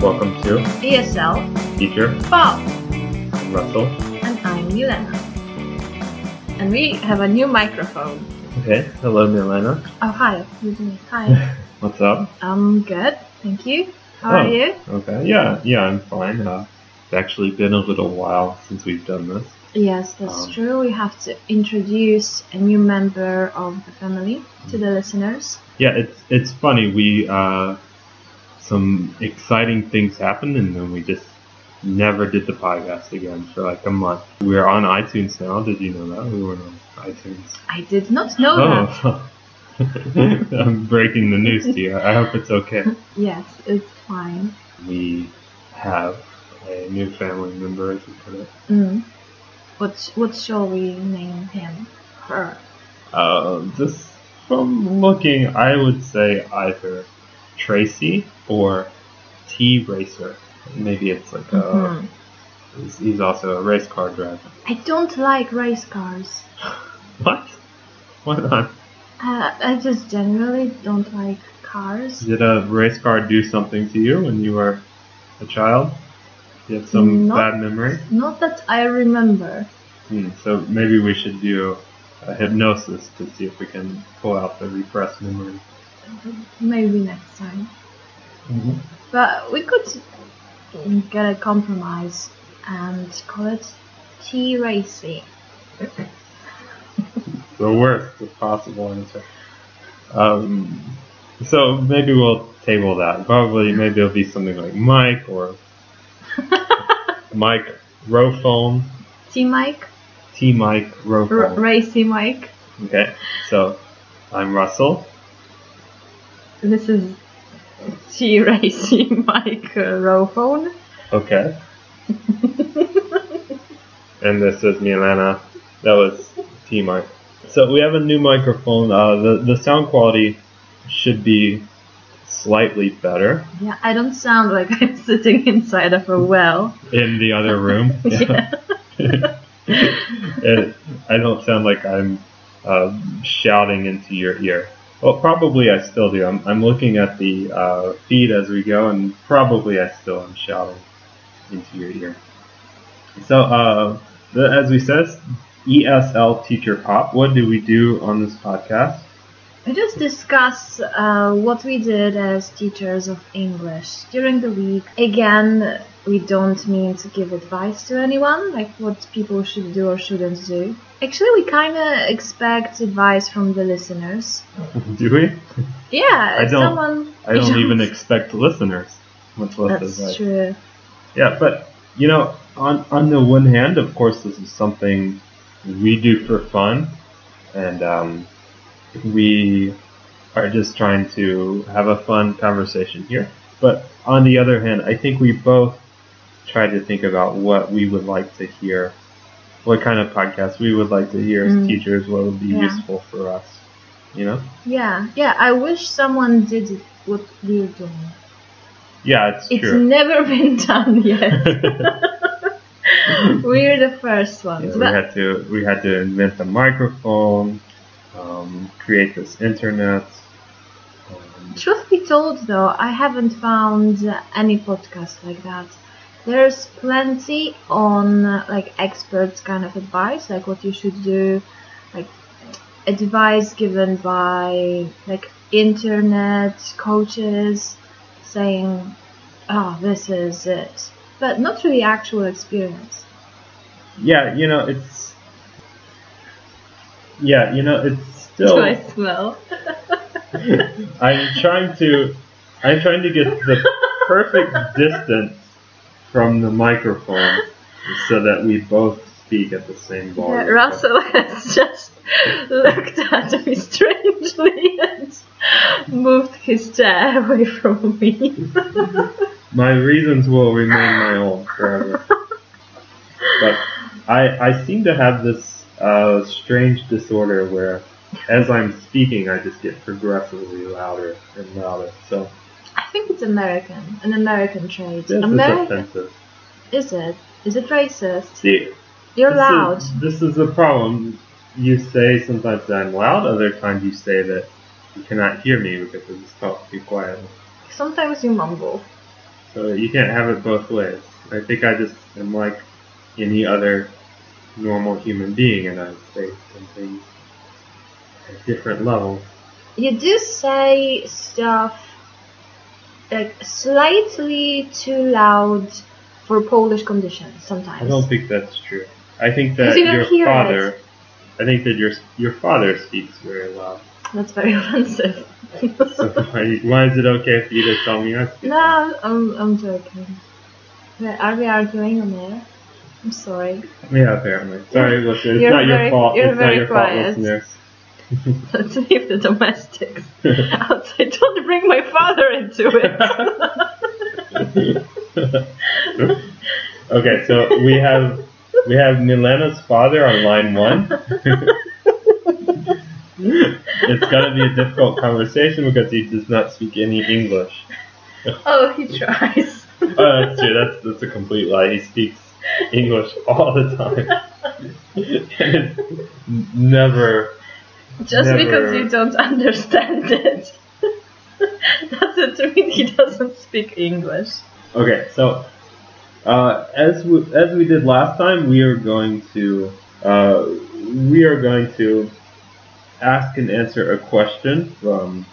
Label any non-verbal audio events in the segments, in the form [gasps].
Welcome to ESL, Teacher Bob, Russell. and I'm Milena. And we have a new microphone. Okay, hello Milena. Oh, hi. you doing? Hi. [laughs] What's up? I'm good, thank you. How Oh. are you? Okay, yeah, yeah, I'm fine. Uh, it's actually been a little while since we've done this. Yes, that's Um, true. We have to introduce a new member of the family to the listeners. Yeah, it's it's funny. We uh, some exciting things happened, and then we just never did the podcast again for like a month. We're on iTunes now. Did you know that we were on iTunes? I did not know that. [laughs] [laughs] I'm breaking the news to you. I hope it's okay. Yes, it's fine. We have a new family member, as we put it. Mm. What, what shall we name him? Her. Uh, just from looking, I would say either Tracy or T Racer. Maybe it's like a. Mhm. He's, he's also a race car driver. I don't like race cars. [laughs] What? Why not? Uh, I just generally don't like cars. Did a race car do something to you when you were a child? You have some Not- bad memory? Not that I remember. Hmm, so maybe we should do a hypnosis to see if we can pull out the repressed memory. Maybe next time. But we could get a compromise and call it T Racy. [laughs] the worst possible answer. Um, so maybe we'll table that. Probably maybe it'll be something like Mike or [laughs] Mike Rophone, T Mike? T Mike R- Racy Mike. Okay, so I'm Russell. This is T Racy Mike uh, Rophone. Okay, [laughs] and this is Milena. That was T Mike. So we have a new microphone. Uh, the the sound quality should be slightly better Yeah, I don't sound like [laughs] I'm sitting inside of a well. in the other room. [laughs] Yeah. [laughs] it, I don't sound like I'm uh, shouting into your ear. Well, probably I still do. I'm, I'm looking at the uh, feed as we go, and probably I still am shouting into your ear. So, uh, the, as we said, ESL Teacher Pop. What do we do on this podcast? We just discuss uh, what we did as teachers of English during the week. Again, we don't mean to give advice to anyone, like what people should do or shouldn't do. Actually, we kind of expect advice from the listeners. [laughs] do we? Yeah, I don't- someone. I don't [laughs] even expect listeners. Much less That's advice. true. Yeah, but you know, on on the one hand, of course, this is something we do for fun, and um, we are just trying to have a fun conversation here. But on the other hand, I think we both try to think about what we would like to hear, what kind of podcast we would like to hear as Mm. teachers, what would be Yeah. useful for us. You know? Yeah, yeah. I wish someone did it what we're doing. Yeah, it's, It's true. never [laughs] been done yet. [laughs] [laughs] we're the first Yeah, ones. we had to we had to invent the microphone, um, create this internet. Um, Truth be told, though, I haven't found any podcast like that. There's plenty on like experts kind of advice, like what you should do, like advice given by like internet coaches saying, "Oh, this is it," but not really actual experience. yeah, you know it's. Yeah, you know it's Do still. I smell? [laughs] I'm trying to. I'm trying to get the perfect distance from the microphone so that we both speak at the same volume. Yeah. Russell [laughs] has just looked at me strangely and moved his chair away from me. [laughs] My reasons will remain my own forever. but I I seem to have this uh, strange disorder where as I'm speaking I just get progressively louder and louder. So I think it's American, an American trait. This American, is is it? Is it racist? See, You're this loud. Is, this is the problem. You say sometimes that I'm loud, other times you say that you cannot hear me because I just talk too quietly. Sometimes you mumble. So you can't have it both ways. I think I just am like any other normal human being, and I say some things at different levels. You do say stuff like slightly too loud for Polish conditions sometimes. I don't think that's true. I think that you your father, it. I think that your your father speaks very loud. That's very [laughs] offensive. So why, why is it okay for you to tell me loud? no, I'm, I'm joking. Wait, Are we arguing on air? I'm sorry. Yeah, apparently. Sorry, listeners. It's You're not very- your fault. you're it's not very your quiet. fault, listeners. [laughs] Let's leave the domestics [laughs] outside. Don't bring my father into it. okay, so we have we have Milena's father on line one. It's gonna be a difficult conversation because he does not speak any English. [laughs] oh, he tries. Oh, that's true. That's that's a complete lie. He speaks English all the time, and it's never. Just Never- because you don't understand it [laughs] doesn't mean he doesn't speak English. Okay, so uh, as we, as we did last time, we are going to uh, we are going to ask and answer a question from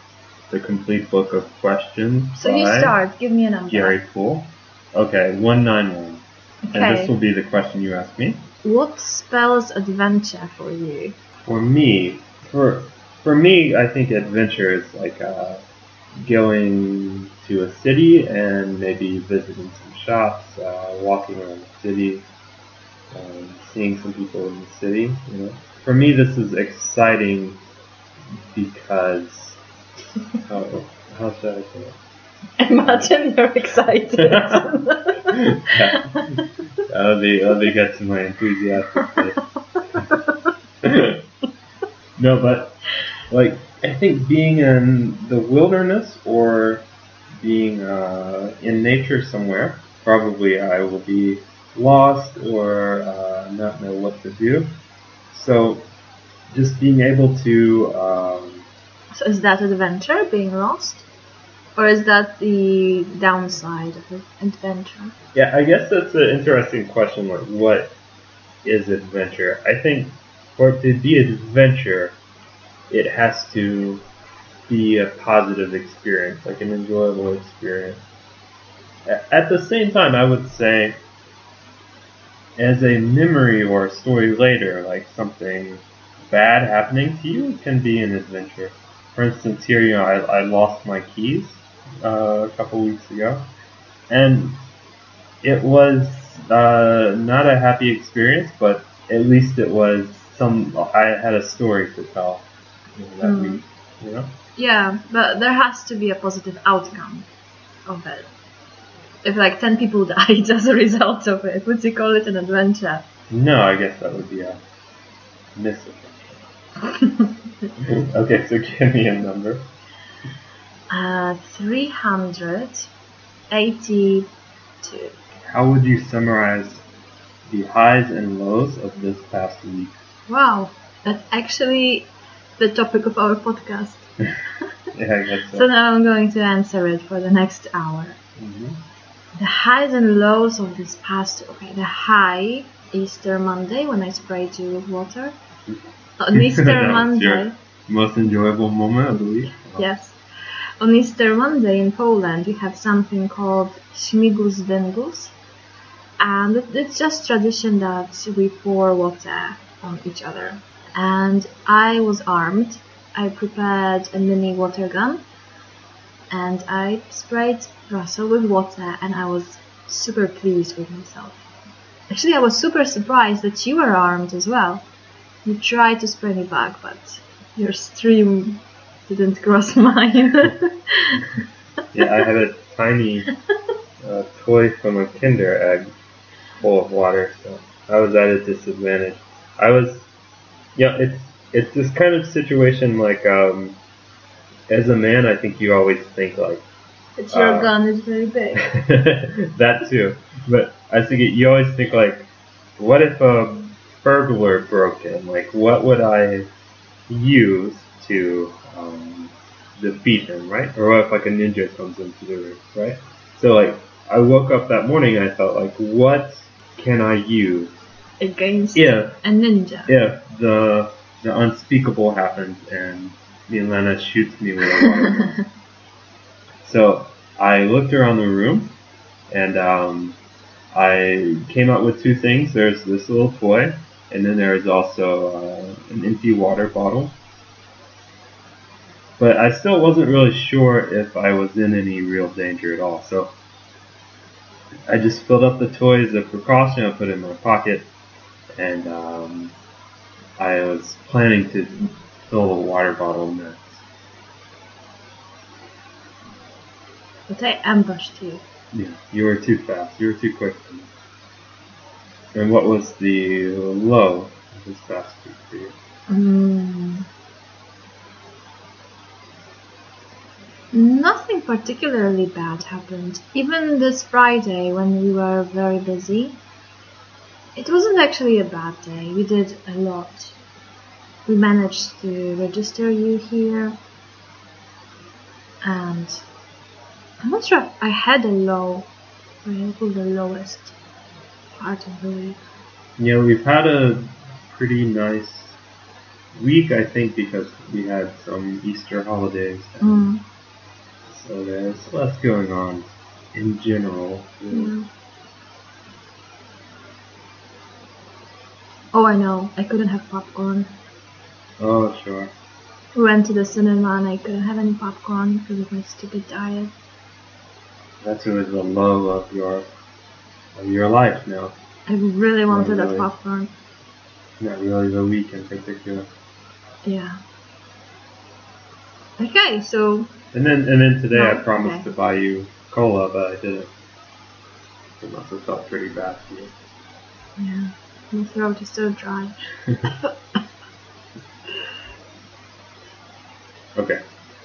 the complete book of questions So you start. Give me a number. Garry Poole. Okay, one nine one, Okay. and this will be the question you ask me. What spells adventure for you? For me, for for me, I think adventure is like uh, going to a city and maybe visiting some shops, uh, walking around the city, um, seeing some people in the city. You know, for me, this is exciting because [laughs] how, how should I say it? Imagine you're excited. [laughs] yeah. That'll be that'll be good to my enthusiasm. no, but like I think being in the wilderness or being uh, in nature somewhere, probably I will be lost or uh, not know what to do. So just being able to um, so is that adventure, being lost? Or is that the downside of adventure? Yeah, I guess that's an interesting question. Like, what is adventure? I think for it to be adventure, it has to be a positive experience, like an enjoyable experience. At the same time, I would say, as a memory or a story later, like something bad happening to you can be an adventure. For instance, here, you know, I, I lost my keys uh, a couple weeks ago, and it was uh, not a happy experience, but at least it was some. I had a story to tell you know, that Mm. week. You know, Yeah, but there has to be a positive outcome of it. If like 10 people [laughs] died as a result of it, would you call it an adventure? no, I guess that would be a misadventure. [laughs] okay, so give me a number. Uh, 382. How would you summarize the highs and lows of this past week? Wow, that's actually the topic of our podcast. [laughs] Yeah, I guess so. So now I'm going to answer it for the next hour. Mhm. The highs and lows of this past okay, the high Easter Monday when I sprayed you with water. On [laughs] Easter Monday. Most enjoyable moment week. Yes. On Easter Monday in Poland, we have something called Śmigus Dyngus. And it's just tradition that we pour water on each other. And I was armed. I prepared a mini water gun. And I sprayed Russell with water and I was super pleased with myself. Actually, I was super surprised that you were armed as well. You tried to spray me back, but your stream didn't cross [laughs] mine. Yeah, I had a tiny uh, toy from a Kinder egg full of water, so I was at a disadvantage. I was, yeah, it's it's this kind of situation like, um, as a man, I think you always think like But your Uh, gun is very big. [laughs] that too. But I think it, you always think like, what if a burglar broke in? Like, what would I use to um, defeat him, right? Or what if like a ninja comes into the room, right? So like, I woke up that morning and I thought like, what can I use Against if a ninja. if the the unspeakable happens and Milena shoots me with a water gun? So I looked around the room and um, I came up with two things. There's this little toy, and then there's also uh, an empty water bottle. But I still wasn't really sure if I was in any real danger at all. So I just filled up the toy as a precaution. I put it in my pocket, and um, I was planning to fill the water bottle next. But I ambushed you. Yeah, you were too fast. You were too quick for me. And what was the low of this fast speed for you? Mm. Nothing particularly bad happened. Even this Friday, when we were very busy, it wasn't actually a bad day. We did a lot. We managed to register you here, and I'm not sure if I had a low. I think the lowest part of the week. yeah we've had a pretty nice week, I think, because we had some Easter holidays. Mm, So there's less going on in general. yeah. Oh, I know. I couldn't have popcorn. Oh, sure. We went to the cinema and I couldn't uh, have any popcorn because of my stupid diet. That's really the low of your of your life now. I really wanted really. a popcorn. Not really the week in particular. Yeah. Okay, so And then and then today I promised okay. to buy you cola, but I didn't. It must have felt pretty bad for you. yeah, my throat is so dry. [laughs] Okay.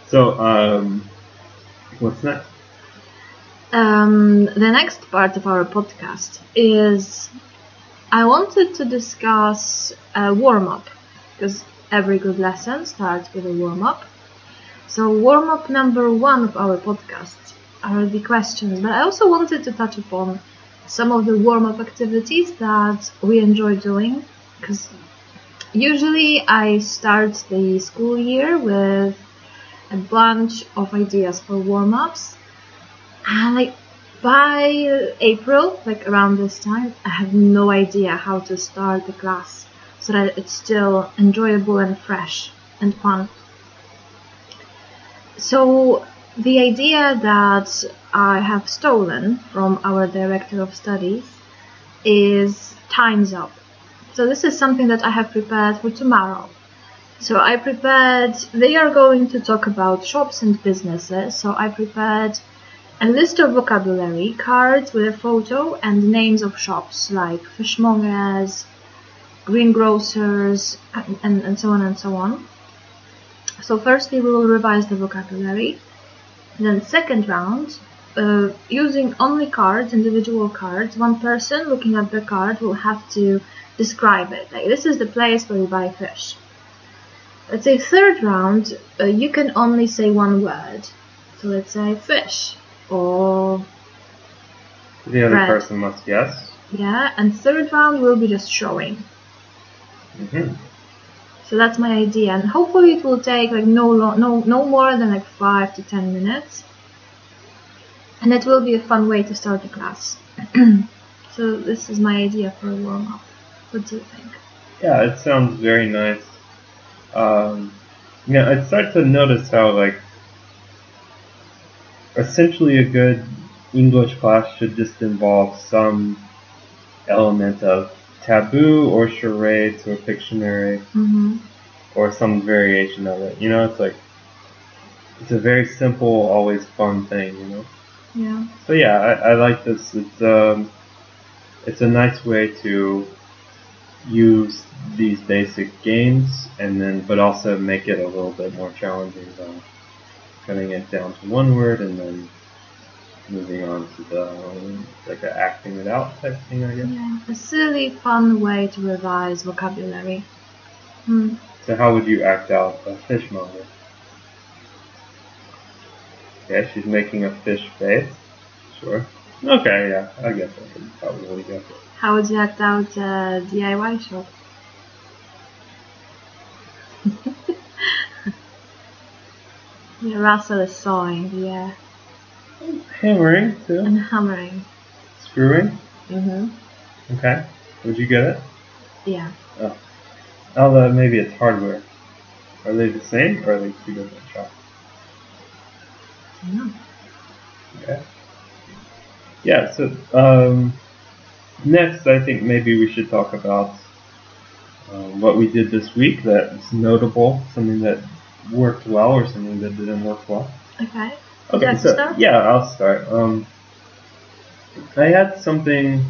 So, um, what's next? Um, the next part of our podcast is I wanted to discuss a warm up because every good lesson starts with a warm up. So, warm up number one of our podcast are the questions, but I also wanted to touch upon some of the warm up activities that we enjoy doing because usually I start the school year with a bunch of ideas for warm ups and like by April, like around this time, I have no idea how to start the class so that it's still enjoyable and fresh and fun. So the idea that I have stolen from our director of studies is times up. So this is something that I have prepared for tomorrow. So I prepared, they are going to talk about shops and businesses. So I prepared a list of vocabulary cards with a photo and names of shops like fishmongers, greengrocers, and, and, and so on and so on. So firstly, we will revise the vocabulary. Then second round, uh, using only cards, individual cards, one person looking at the card will have to describe it. Like this is the place where you buy fish. Let's say third round, uh, you can only say one word. So let's say fish or The other Right. person must guess. yeah, and third round will be just showing. hmm So that's my idea, and hopefully it will take like no lo- no no more than like five to ten minutes, and it will be a fun way to start the class. [clears throat] so this is my idea for a warm up. What do you think? Yeah, it sounds very nice. Um, yeah, I start to notice how like essentially a good English class should just involve some element of taboo or charades or Pictionary Mm-hmm. or some variation of it. You know, it's like it's a very simple, always fun thing. You know. Yeah. So yeah, I, I like this. It's um, it's a nice way to use these basic games and then, but also make it a little bit more challenging by cutting it down to one word and then moving on to the like a acting it out type thing, I guess. Yeah, a silly, fun way to revise vocabulary. Hmm. So how would you act out a fishmonger? Yeah, she's making a fish face. Sure. Okay, yeah, I guess I could probably guess it. How would you act out a DIY shop? [laughs] yeah, Russell is sawing, yeah, Hammering too. and hammering. Screwing. Mhm. Okay. Would you get it? Yeah. Oh. Although maybe it's hardware. Are they the same or are they two different shops? No. Okay. Yeah, so um, next I think maybe we should talk about um, what we did this week that's notable, something that worked well or something that didn't work well. Okay. Okay, so start? yeah, I'll start. Um, I had something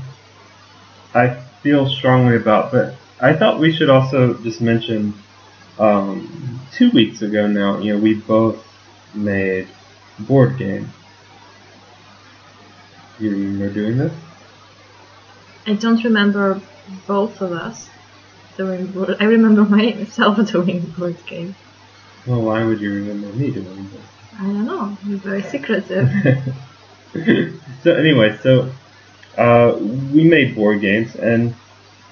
I feel strongly about, but I thought we should also just mention um, two weeks ago now. You know, we both made board game. You remember doing this? I don't remember both of us doing board. I remember myself [laughs] doing board game. Well, why would you remember me doing this? I don't know. You're very secretive. [laughs] so anyway, so uh, we made board games, and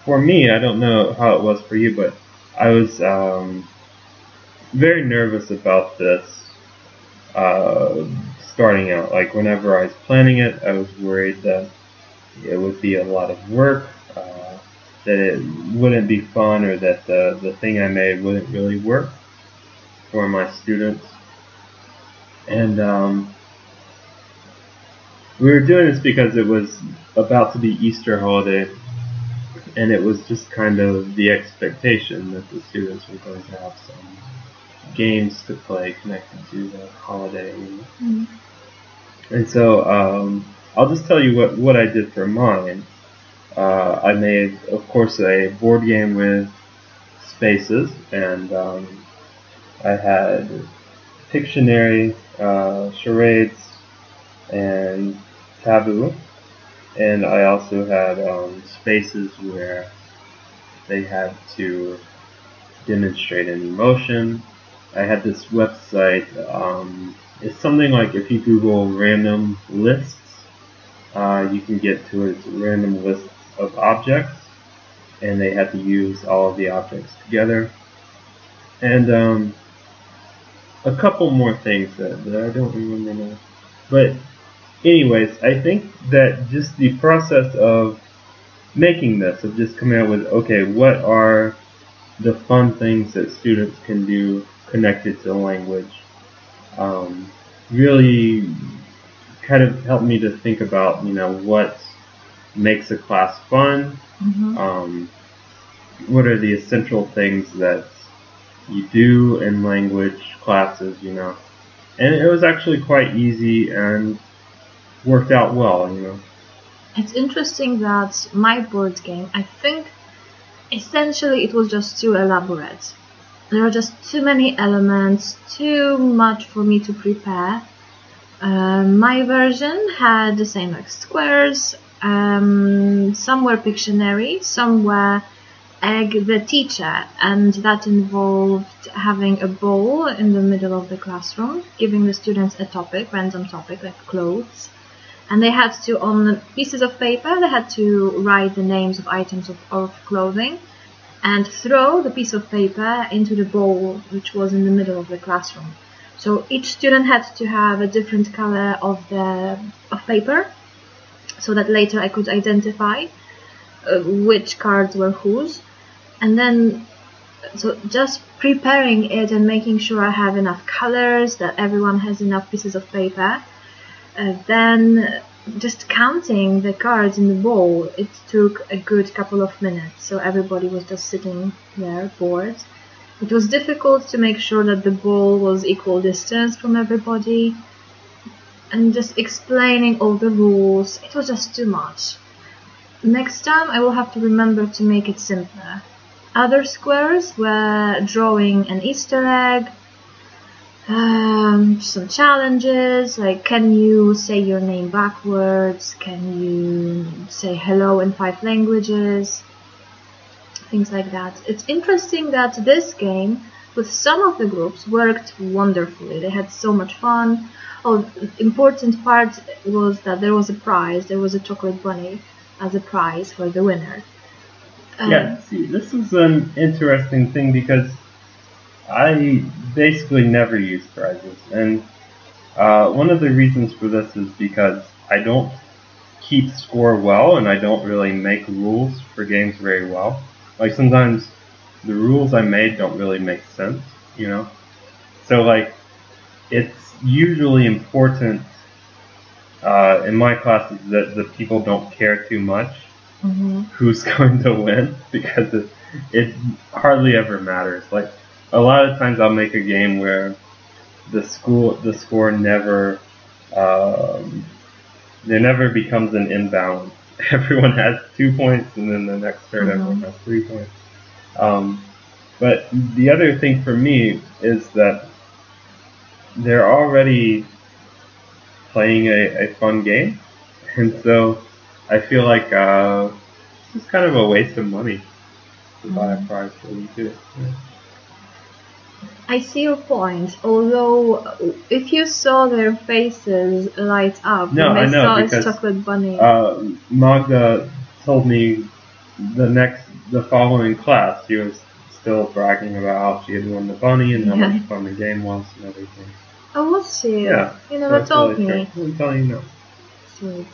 for me, I don't know how it was for you, but I was um, very nervous about this uh, starting out. Like whenever I was planning it, I was worried that it would be a lot of work, uh, that it wouldn't be fun, or that the the thing I made wouldn't really work for my students. And um, we were doing this because it was about to be Easter holiday, and it was just kind of the expectation that the students were going to have some games to play connected to the holiday. Mm. And so um, I'll just tell you what, what I did for mine. Uh, I made, of course, a board game with spaces, and um, I had Pictionary, uh, charades, and taboo. And I also had um, spaces where they had to demonstrate an emotion. I had this website. Um, it's something like if you Google random lists, uh, you can get to its random lists of objects, and they had to use all of the objects together. And um, a couple more things that, that I don't remember now. But anyways, I think that just the process of making this, of just coming out with, okay, what are the fun things that students can do connected to language, um, really kind of helped me to think about, you know, what makes a class fun, Mhm. um, what are the essential things that you do in language classes, you know. And it was actually quite easy and worked out well, you know. It's interesting that my board game, I think essentially it was just too elaborate. There are just too many elements, too much for me to prepare. Um, my version had the same like squares, um, some were Pictionary, some were Egg the Teacher, and that involved having a bowl in the middle of the classroom, giving the students a topic, random topic like clothes, and they had to on pieces of paper they had to write the names of items of, of clothing and throw the piece of paper into the bowl which was in the middle of the classroom. So each student had to have a different color of the of paper so that later i could identify uh, which cards were whose. And then so just preparing it and making sure i have enough colors that everyone has enough pieces of paper. Uh, then just counting the cards in the bowl, it took a good couple of minutes. So everybody was just sitting there bored. It was difficult to make sure that the bowl was equal distance from everybody. And just explaining all the rules, it was just too much. Next time I will have to remember to make it simpler. Other squares were drawing an Easter egg, um, some challenges like can you say your name backwards? Can you say hello in five languages? Things like that. It's interesting that this game with some of the groups worked wonderfully. They had so much fun. Oh, important part was that there was a prize. There was a chocolate bunny as a prize for the winner. Um, yeah, see, this is an interesting thing because I basically never use prizes, and uh, one of the reasons for this is because I don't keep score well, and I don't really make rules for games very well. Like sometimes the rules I made don't really make sense, you know. So like, it's usually important uh, in my classes that the people don't care too much mhm. who's [laughs] going to win because it, it hardly ever matters. Like a lot of times I'll make a game where the school the score never um, there never becomes an imbalance. [laughs] Everyone has two points and then the next turn Mhm. everyone has three points. Um, but the other thing for me is that they're already playing a, a fun game, [laughs] and so I feel like uh, it's just kind of a waste of money to buy a Mhm. prize for them too. Yeah. I see your point. Although, if you saw their faces light up No, when I they know, saw because, chocolate bunny, Uh, Magda told me the next, the following class, she was still bragging about how she had won the bunny and how Yeah. much fun the game was and everything. oh, was she? Yeah, You never told really me. I'm telling you no. Sweet.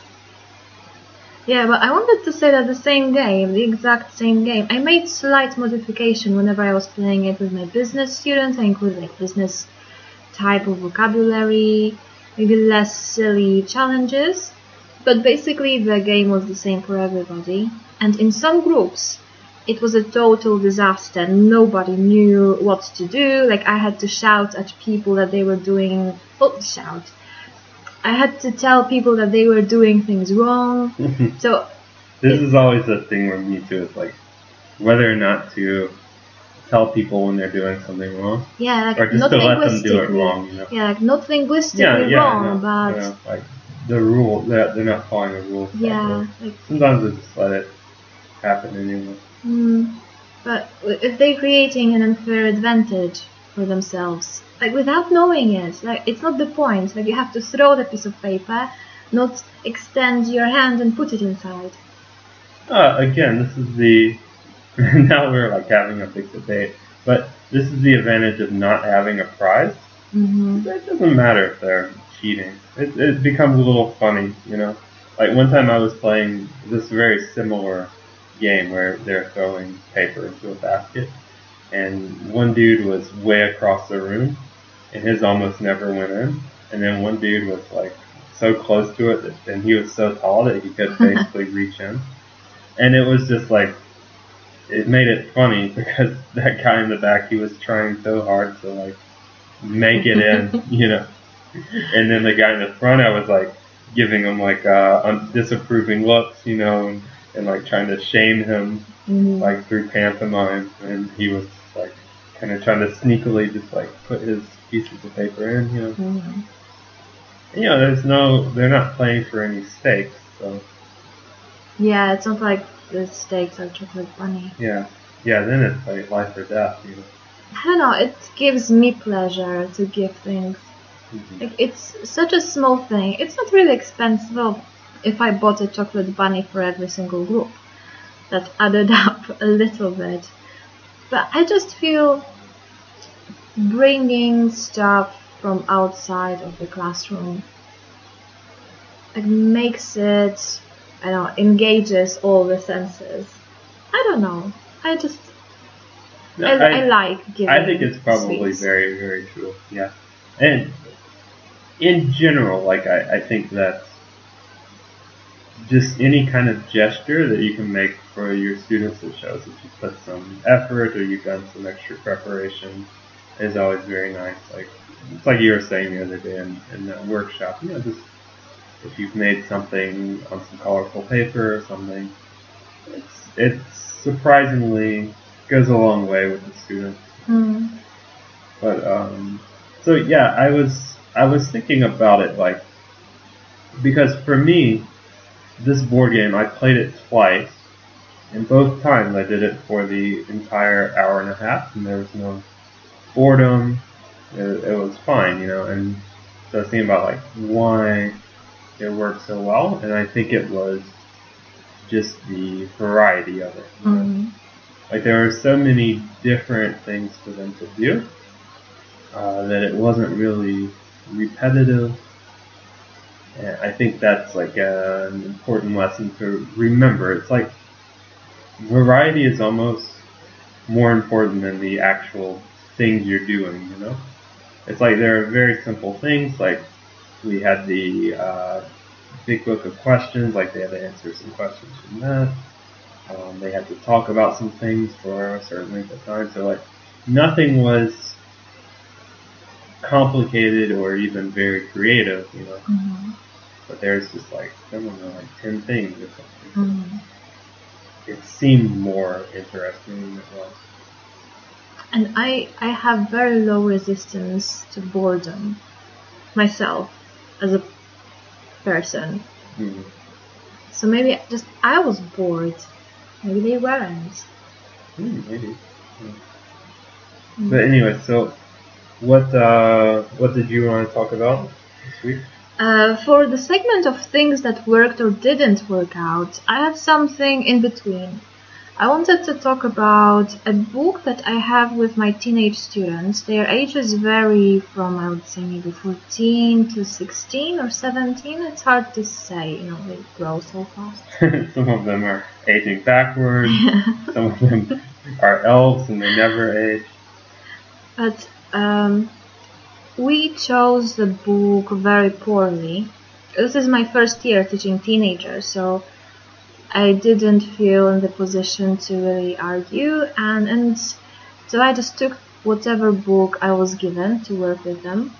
Yeah, but I wanted to say that the same game, the exact same game, I made slight modification whenever I was playing it with my business students. I included like business type of vocabulary, maybe less silly challenges. But basically the game was the same for everybody. And in some groups, it was a total disaster. Nobody knew what to do. Like I had to shout at people that they were doing, oh, shout. I had to tell people that they were doing things wrong. [laughs] So this is always the thing with me too. It's like whether or not to tell people when they're doing something wrong, yeah, like or just not to let them do it wrong. You know? Yeah, like not linguistically Yeah, yeah, wrong, know, but I know, like the rule that they're not following the rules. yeah, like Sometimes I just let it happen anyway. mm, but if they're creating an unfair advantage for themselves, like without knowing it, like it's not the point. Like you have to throw the piece of paper, not extend your hand and put it inside. Uh, again, this is the [laughs] now we're like having a big debate, but this is the advantage of not having a prize. hmm It doesn't matter if they're cheating. It, it becomes a little funny, you know. Like one time I was playing this very similar game where they're throwing paper into a basket, and one dude was way across the room, and his almost never went in, and then one dude was like so close to it, that, and he was so tall that he could [laughs] basically reach in, and it was just like it made it funny [laughs] because that guy in the back he was trying so hard to like make it in, [laughs] you know. And then the guy in the front, I was like giving him like uh, un- disapproving looks, you know, and, and like trying to shame him hmm like through pantomime, and he was kind of trying to sneakily just like put his pieces of paper in, you know. hmm And, you know, there's no, they're not playing for any stakes, so Yeah, it's not like the stakes are chocolate bunny. yeah, yeah. Then it's like life or death, you know. I don't know, it gives me pleasure to give things. Mhm. Like it's such a small thing. It's not really expensive. If I bought a chocolate bunny for every single group, that added [laughs] up a little bit. But I just feel bringing stuff from outside of the classroom it makes it I don't know engages all the senses. I don't know. I just No, I, I, like giving. I think it's probably very, very true. Yeah. And in general, like I, I think that just any kind of gesture that you can make for your students that shows that you put some effort or you've done some extra preparation is always very nice. Like it's like you were saying the other day in, in that workshop, you know, just if you've made something on some colorful paper or something, it's it's surprisingly goes a long way with the students. Hmm. But um, so yeah, I was I was thinking about it like because for me, this board game I played it twice, and both times I did it for the entire hour and a half, and there was no boredom. It, it was fine, you know. And so I was thinking about like why it worked so well, and I think it was just the variety of it. you know. Mhm. Like there were so many different things for them to do uh, that it wasn't really repetitive. And I think that's like an important lesson to remember. It's like variety is almost more important than the actual things you're doing. You know, it's like there are very simple things like we had the uh, big book of questions, like they had to answer some questions from that. Um, they had to talk about some things for a certain length of time. So like nothing was complicated or even very creative, you know. Mhm. But there's just like know, like ten things or something. Mhm. It seemed more interesting than it was. And I I have very low resistance to boredom myself as a person. Hmm. So maybe just I was bored. Maybe they weren't. Hmm, maybe. Mm. But anyway, so what uh, what did you want to talk about this week? Uh, for the segment of things that worked or didn't work out, I have something in between. I wanted to talk about a book that I have with my teenage students. Their ages vary from, I would say, maybe 14 to 16 or 17. It's hard to say, you know, they grow so fast. [laughs] some of them are aging backwards. [laughs] some of them are elves and they never age. But um, we chose the book very poorly. This is my first year teaching teenagers, so I didn't feel in the position to really argue, and and so I just took whatever book I was given to work with them.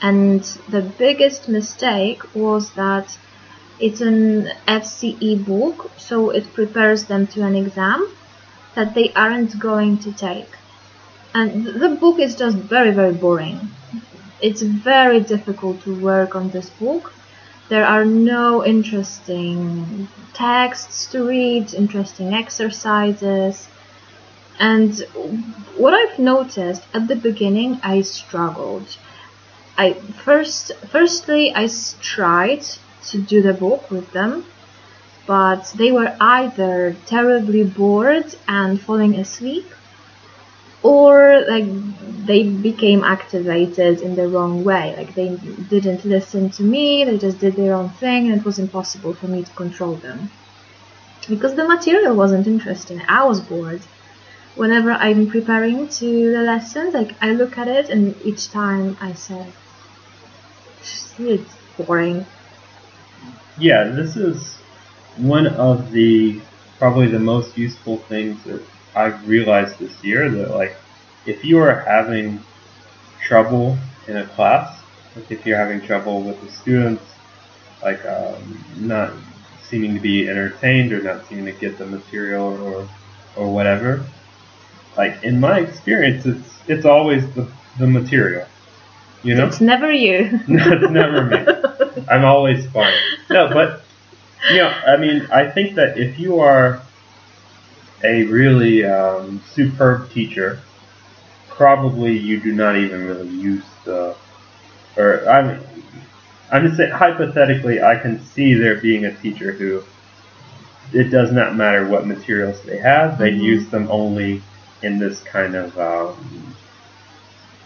And the biggest mistake was that it's an FCE book, so it prepares them to an exam that they aren't going to take. And the book is just very, very boring. It's very difficult to work on this book. There are no interesting texts to read, interesting exercises. And what I've noticed at the beginning, I struggled. I first, firstly, I tried to do the book with them, but they were either terribly bored and falling asleep, or like they became activated in the wrong way. Like they didn't listen to me, they just did their own thing, and it was impossible for me to control them. Because the material wasn't interesting, I was bored. Whenever I'm preparing to the lessons, like I look at it, and each time I say, "It's boring." Yeah, this is one of the probably the most useful things that I've realized this year that like if you are having trouble in a class, like if you're having trouble with the students, like um, not seeming to be entertained or not seeming to get the material or or whatever, like in my experience, it's it's always the the material, you know. It's never you. [laughs] [laughs] No, it's never me. I'm always fine. No, but you know, I mean, I think that if you are a really um, superb teacher, probably you do not even really use the, or I'm, I'm just saying hypothetically, I can see there being a teacher who it does not matter what materials they have, they Mhm. use them only in this kind of um,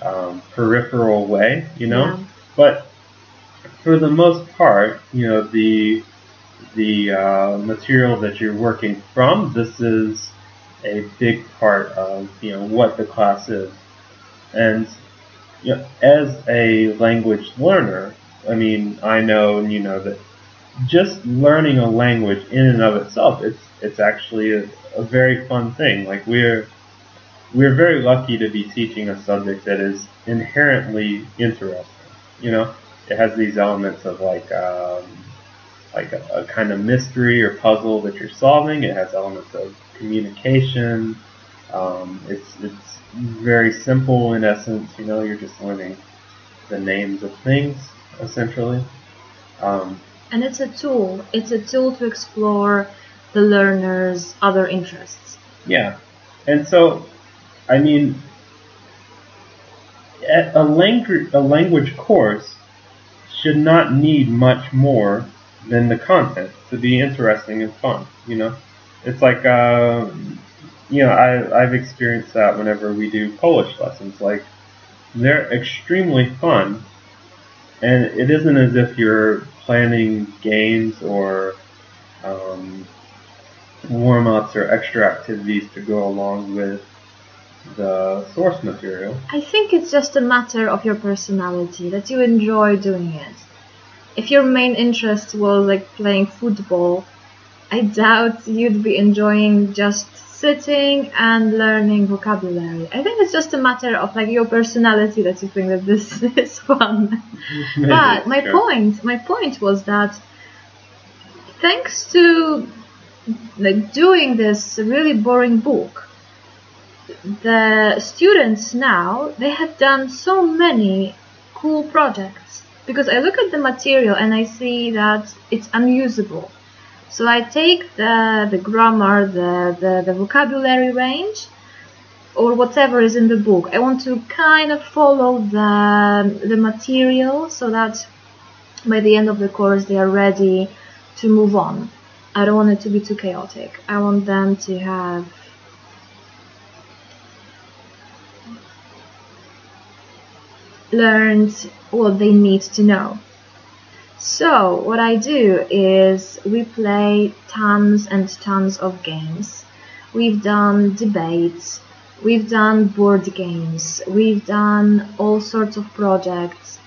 um, peripheral way, you know. Yeah. But for the most part, you know, the the uh, material that you're working from, this is a big part of you know what the class is, and you know, as a language learner, I mean, I know and you know that just learning a language in and of itself, it's it's actually a, a very fun thing. Like we're we're very lucky to be teaching a subject that is inherently interesting. You know, it has these elements of like um, like a, a kind of mystery or puzzle that you're solving. It has elements of communication. Um, it's it's very simple in essence. You know, you're just learning the names of things essentially. Um, and it's a tool. It's a tool to explore the learner's other interests. Yeah, and so, I mean, a language a language course should not need much more than the content to be interesting and fun. You know, it's like uh, you know I I've experienced that whenever we do Polish lessons. Like they're extremely fun, and it isn't as if you're planning games or um, warm ups or extra activities to go along with the source material. I think it's just a matter of your personality that you enjoy doing it. If your main interest was like playing football, I doubt you'd be enjoying just sitting and learning vocabulary. I think it's just a matter of like your personality that you think that this [laughs] is fun. [laughs] but my sure. point, my point was that thanks to like doing this really boring book, the students now they have done so many cool projects because I look at the material and I see that it's unusable. So I take the, the grammar, the, the, the vocabulary range, or whatever is in the book. I want to kind of follow the, the material so that by the end of the course they are ready to move on. I don't want it to be too chaotic. I want them to have learned what they need to know. So what I do is we play tons and tons of games. We've done debates, we've done board games, we've done all sorts of projects.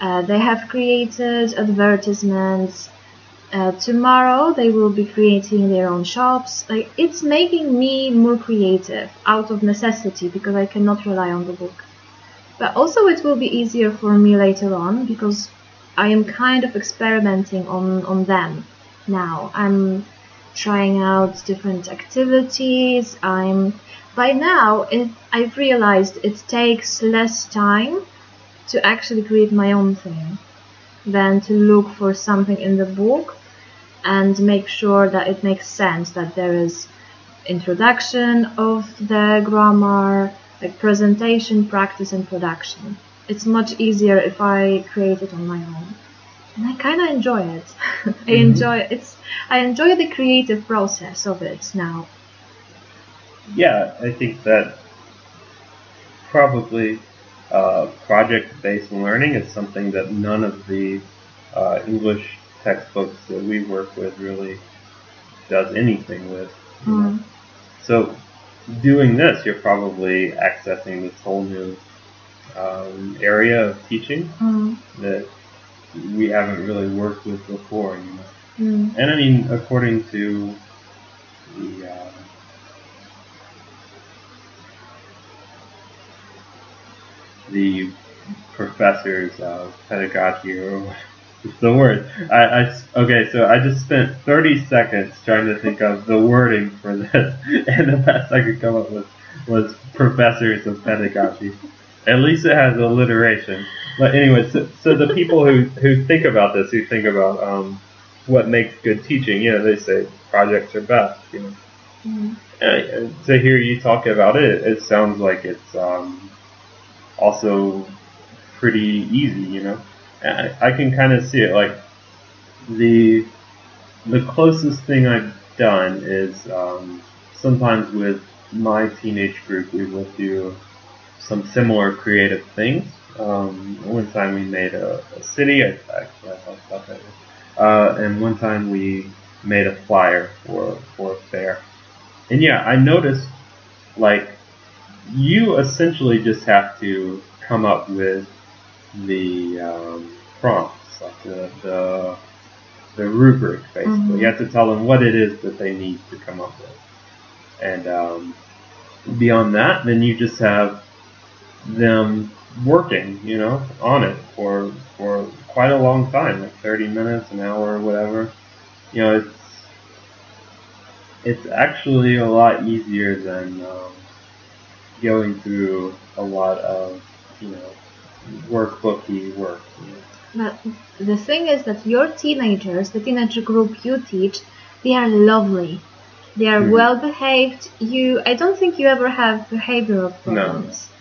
Uh, they have created advertisements. Uh, tomorrow they will be creating their own shops. Like it's making me more creative out of necessity because I cannot rely on the book. But also it will be easier for me later on because I am kind of experimenting on, on them now. I'm trying out different activities. I'm by now it, I've realized it takes less time to actually create my own thing than to look for something in the book and make sure that it makes sense that there is introduction of the grammar like presentation, practice, and production. It's much easier if I create it on my own. And I kind of enjoy it. [laughs] I mm-hmm. enjoy it's. I enjoy the creative process of it now. Yeah, I think that probably uh, project-based learning is something that none of the uh, English textbooks that we work with really does anything with. Mm. So doing this, you're probably accessing this whole new um, area of teaching mm. that we haven't really worked with before. You know? Mm. And I mean, according to the uh, the professors of pedagogy or it's [laughs] the word. I, I, okay, so I just spent 30 seconds trying to think of the wording for this, [laughs] and the best I could come up with was professors of pedagogy. At least it has alliteration. But anyway, so, so the people who, who think about this, who think about um, what makes good teaching, you know, they say projects are best, you know. Mm-hmm. And to hear you talk about it, it sounds like it's um, also pretty easy, you know. I, I can kind of see it. Like the the closest thing I've done is um, sometimes with my teenage group we will do some similar creative things. Um, one time we made a, a city. I, actually I about that. Uh, and one time we made a flyer for for a fair. And yeah, I noticed like you essentially just have to come up with the um, prompts, like the, the, the rubric, basically. Mm-hmm. You have to tell them what it is that they need to come up with. And um, beyond that, then you just have them working, you know, on it for for quite a long time, like 30 minutes, an hour, or whatever. You know, it's it's actually a lot easier than um, going through a lot of you know workbooky work. But the thing is that your teenagers, the teenager group you teach, they are lovely. They are Mhm. well behaved. You, I don't think you ever have behavioral problems. No.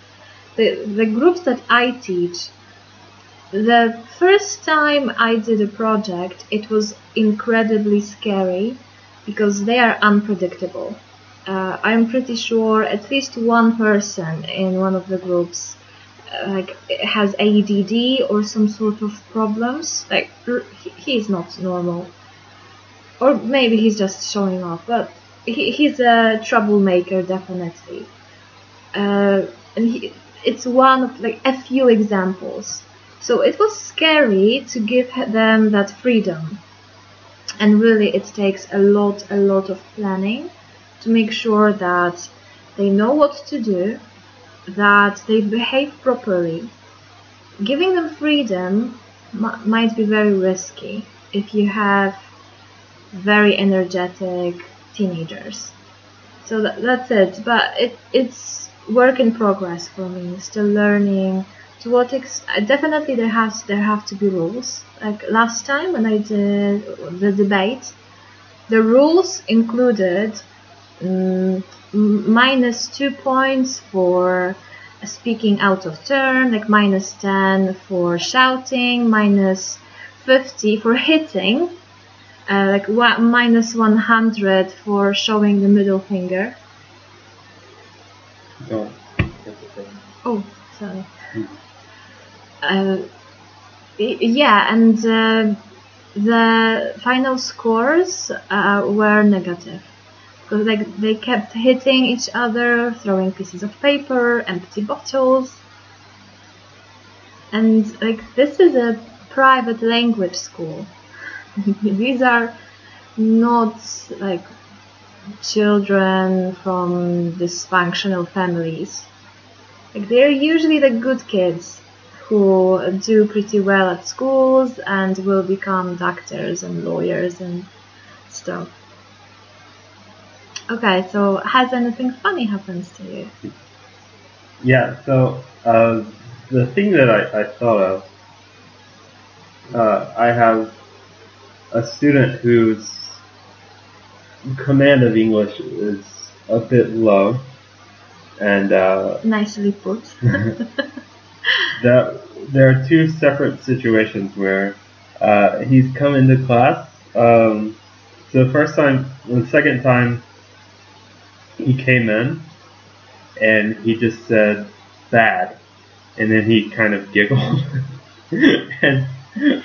The the groups that I teach, the first time I did a project, it was incredibly scary because they are unpredictable. Uh, I'm pretty sure at least one person in one of the groups like has ADD or some sort of problems. Like he's not normal, or maybe he's just showing off. But he, he's a troublemaker, definitely. Uh, and he, it's one of like a few examples. So it was scary to give them that freedom, and really it takes a lot, a lot of planning to make sure that they know what to do that they behave properly. Giving them freedom might be very risky if you have very energetic teenagers. So that, that's it. But it, it's work in progress for me. Still learning. To what ex- uh, definitely there has there have to be rules. Like last time when I did the debate, the rules included mm, m- minus two points for speaking out of turn, like minus 10 for shouting, minus 50 for [laughs] hitting, uh, like one, minus 100 for showing the middle finger. Don't. That's the thing. Oh, sorry. Mhm. Uh, yeah, and uh, the final scores uh, were negative. Because like they kept hitting each other, throwing pieces of paper, empty bottles. And like this is a private language school. [laughs] These are not like children from dysfunctional families. Like they're usually the good kids who do pretty well at schools and will become doctors and lawyers and stuff. Okay, so has anything funny happened to you? Yeah, so uh, the thing that I, I thought of, uh, I have a student whose command of English is a bit low, and uh, Nicely put. [laughs] [laughs] that there are two separate situations where uh, he's come into class. Um, so the first time, the second time, he came in and he just said bad, and then he kind of giggled, [laughs] and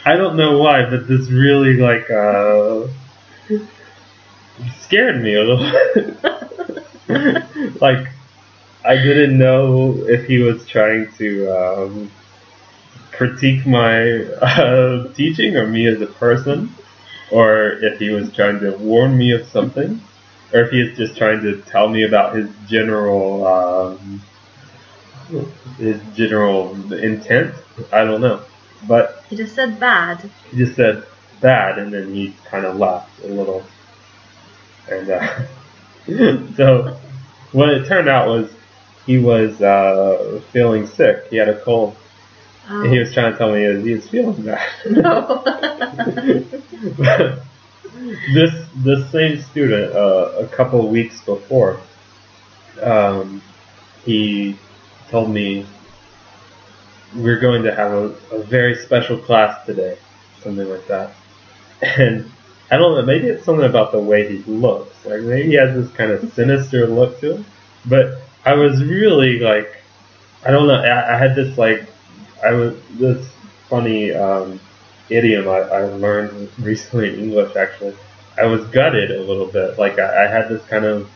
I don't know why, but this really like uh, scared me a little. [laughs] like I didn't know if he was trying to um, critique my uh, teaching or me as a person, or if he was trying to warn me of something, or if he is just trying to tell me about his general um, his general intent. I don't know, but He just said bad. he just said bad, and then he kind of laughed a little, and uh, [laughs] so what it turned out was he was uh, feeling sick. He had a cold. And he was trying to tell me that he was feeling bad. no. [laughs] [laughs] But this this same student, uh, a couple of weeks before, um, he told me we're going to have a, a very special class today, something like that. [laughs] And I don't know, maybe it's something about the way he looks. Like maybe he has this kind of sinister look to him. But I was really like, I don't know. I, I had this like, I was this funny um, idiom I, I learned recently in English. Actually, I was gutted a little bit. Like I, I had this kind of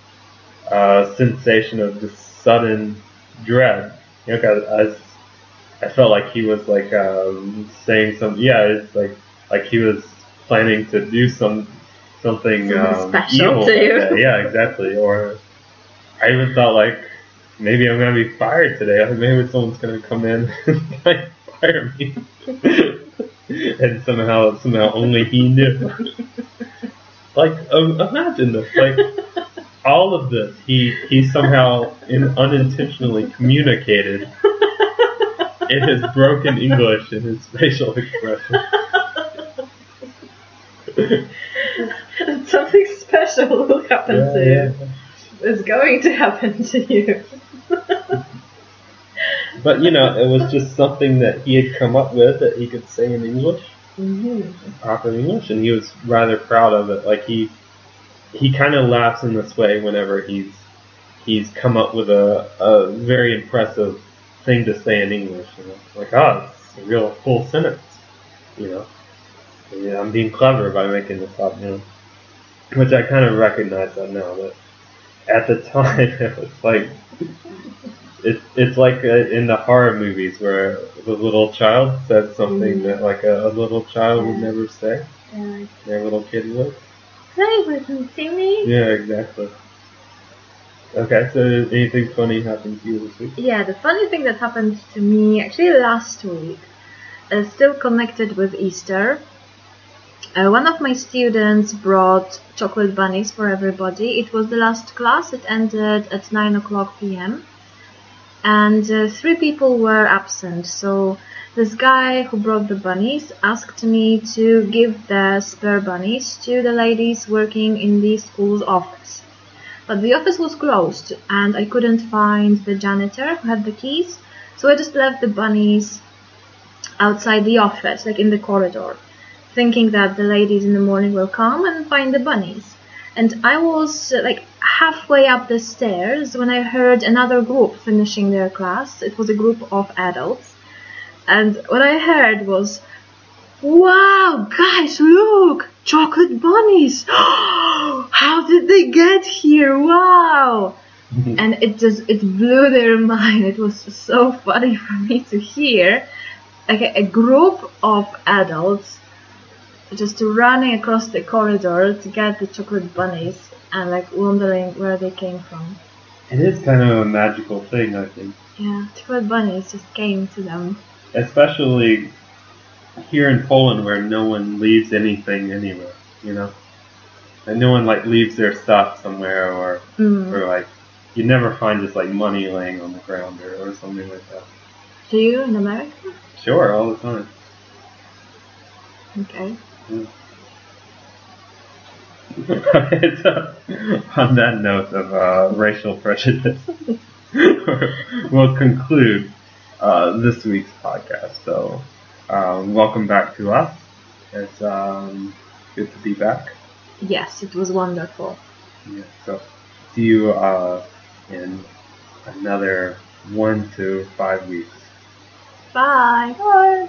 uh, sensation of this sudden dread. You know, I, was, I felt like he was like um, saying some. Yeah, it's like like he was planning to do some something Something um, special evil to you. Yeah, exactly. Or I even thought like maybe I'm gonna be fired today. Like maybe someone's gonna come in [laughs] and like fire me. [laughs] and somehow somehow only he knew. like um, imagine this. Like all of this he he somehow in, unintentionally communicated in his broken English and his facial expression. [laughs] Something special will happen Yeah, to yeah. you. It's going to happen to you. But you know, it was just something that he had come up with that he could say in English, hmm proper English, and he was rather proud of it. Like he he kind of laughs in this way whenever he's he's come up with a, a very impressive thing to say in English. You know, like oh, it's a real full sentence. You know, yeah, I'm being clever by making this up. You know, which I kind of recognize that now, but at the [laughs] time it was like it's it's like uh, in the horror movies where the little child says something Mhm. that like a, a little child would never say. Yeah. Their little kid would. Play with me, Timmy. Yeah, exactly. Okay, so anything funny happened to you this week? Yeah, the funny thing that happened to me actually last week is still connected with Easter. Uh, one of my students brought chocolate bunnies for everybody. It was the last class, it ended at 9 o'clock pm. And uh, three people were absent, so this guy who brought the bunnies asked me to give the spare bunnies to the ladies working in the school's office. But the office was closed and I couldn't find the janitor who had the keys, so I just left the bunnies outside the office, like in the corridor, thinking that the ladies in the morning will come and find the bunnies. And I was uh, like halfway up the stairs when I heard another group finishing their class. It was a group of adults. And what I heard was, Wow, guys, look! Chocolate bunnies! [gasps] How did they get here? Wow! [laughs] and it just it blew their mind. It was so funny [laughs] for me to hear like a, a group of adults just running across the corridor to get the chocolate bunnies and like wondering where they came from. It is kind of a magical thing, I think. Yeah, chocolate bunnies just came to them. Especially here in Poland where no one leaves anything anywhere, you know? And no one like leaves their stuff somewhere or, Mm. or like you never find just like money laying on the ground or, or something like that. Do you in America? Sure, all the time. Okay. so, [laughs] on that note of uh, racial prejudice, [laughs] we'll conclude uh, this week's podcast. So, um, welcome back to us. It's um, good to be back. Yes, it was wonderful. Yeah, so, see you uh, in another one to five weeks. Bye. Bye.